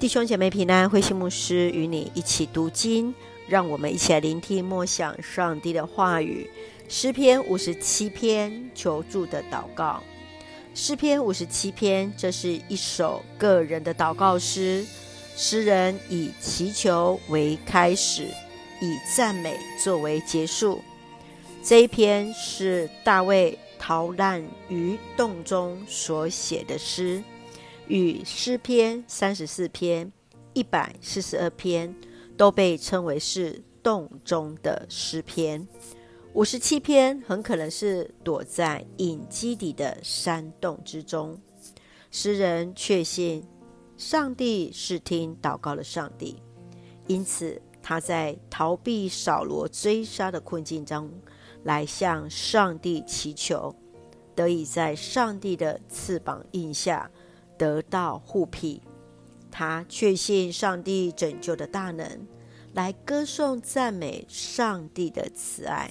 弟兄姐妹平安，灰心牧师与你一起读经，让我们一起来聆听默想上帝的话语。诗篇五十七篇求助的祷告。诗篇五十七篇，这是一首个人的祷告诗。诗人以祈求为开始，以赞美作为结束。这一篇是大卫逃难于洞中所写的诗。与诗篇三十四篇、一百四十二篇都被称为是洞中的诗篇。五十七篇很可能是躲在隐基底的山洞之中。诗人确信上帝是听祷告的上帝，因此他在逃避扫罗追杀的困境中，来向上帝祈求，得以在上帝的翅膀荫下。得到护庇，他确信上帝拯救的大能，来歌颂赞美上帝的慈爱。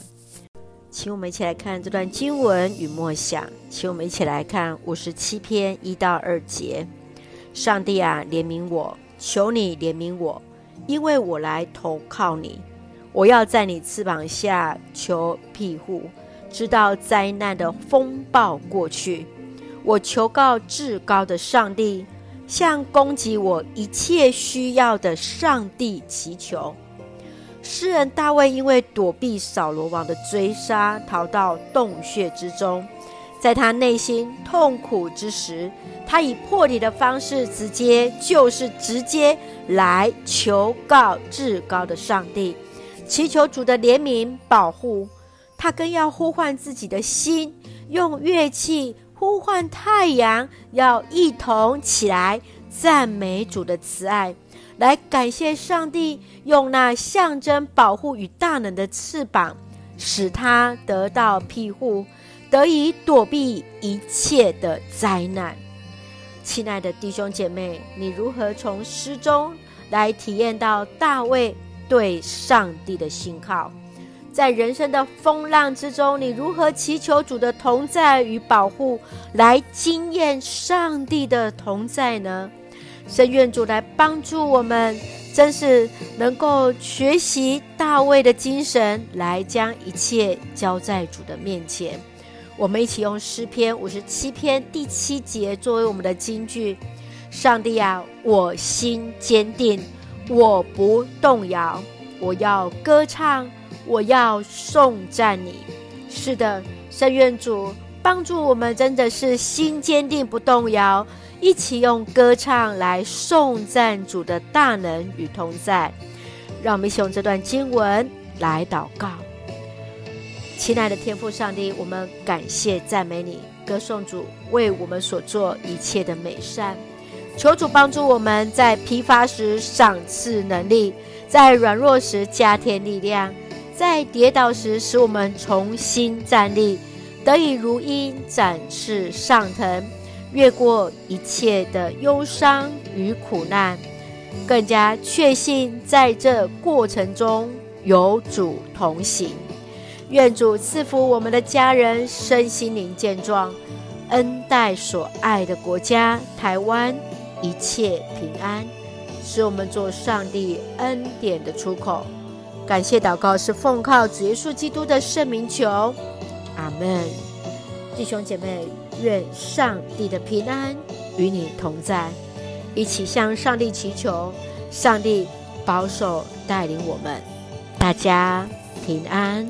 请我们一起来看这段经文与默想。请我们一起来看五十七篇一到二节：上帝啊，怜悯我，求你怜悯我，因为我来投靠你。我要在你翅膀下求庇护，直到灾难的风暴过去。我求告至高的上帝，向供给我一切需要的上帝祈求。诗人大卫因为躲避扫罗王的追杀，逃到洞穴之中。在他内心痛苦之时，他以破题的方式，直接就是直接来求告至高的上帝，祈求主的怜悯保护。他更要呼唤自己的心，用乐器。呼唤太阳，要一同起来赞美主的慈爱，来感谢上帝用那象征保护与大能的翅膀，使他得到庇护，得以躲避一切的灾难。亲爱的弟兄姐妹，你如何从诗中来体验到大卫对上帝的信靠？在人生的风浪之中，你如何祈求主的同在与保护，来经验上帝的同在呢？深愿主来帮助我们，真是能够学习大卫的精神，来将一切交在主的面前。我们一起用诗篇五十七篇第七节作为我们的金句：上帝啊，我心坚定，我不动摇，我要歌唱。我要颂赞你，是的，圣愿主帮助我们，真的是心坚定不动摇，一起用歌唱来颂赞主的大能与同在。让我们一起用这段经文来祷告。亲爱的天父上帝，我们感谢赞美你，歌颂主为我们所做一切的美善。求主帮助我们在疲乏时赏赐能力，在软弱时加添力量。在跌倒时，使我们重新站立，得以如鹰展翅上腾，越过一切的忧伤与苦难，更加确信在这过程中有主同行。愿主赐福我们的家人身心灵健壮，恩待所爱的国家台湾一切平安，使我们做上帝恩典的出口。感谢祷告是奉靠主耶稣基督的圣名求，阿门。弟兄姐妹，愿上帝的平安与你同在，一起向上帝祈求，上帝保守带领我们，大家平安。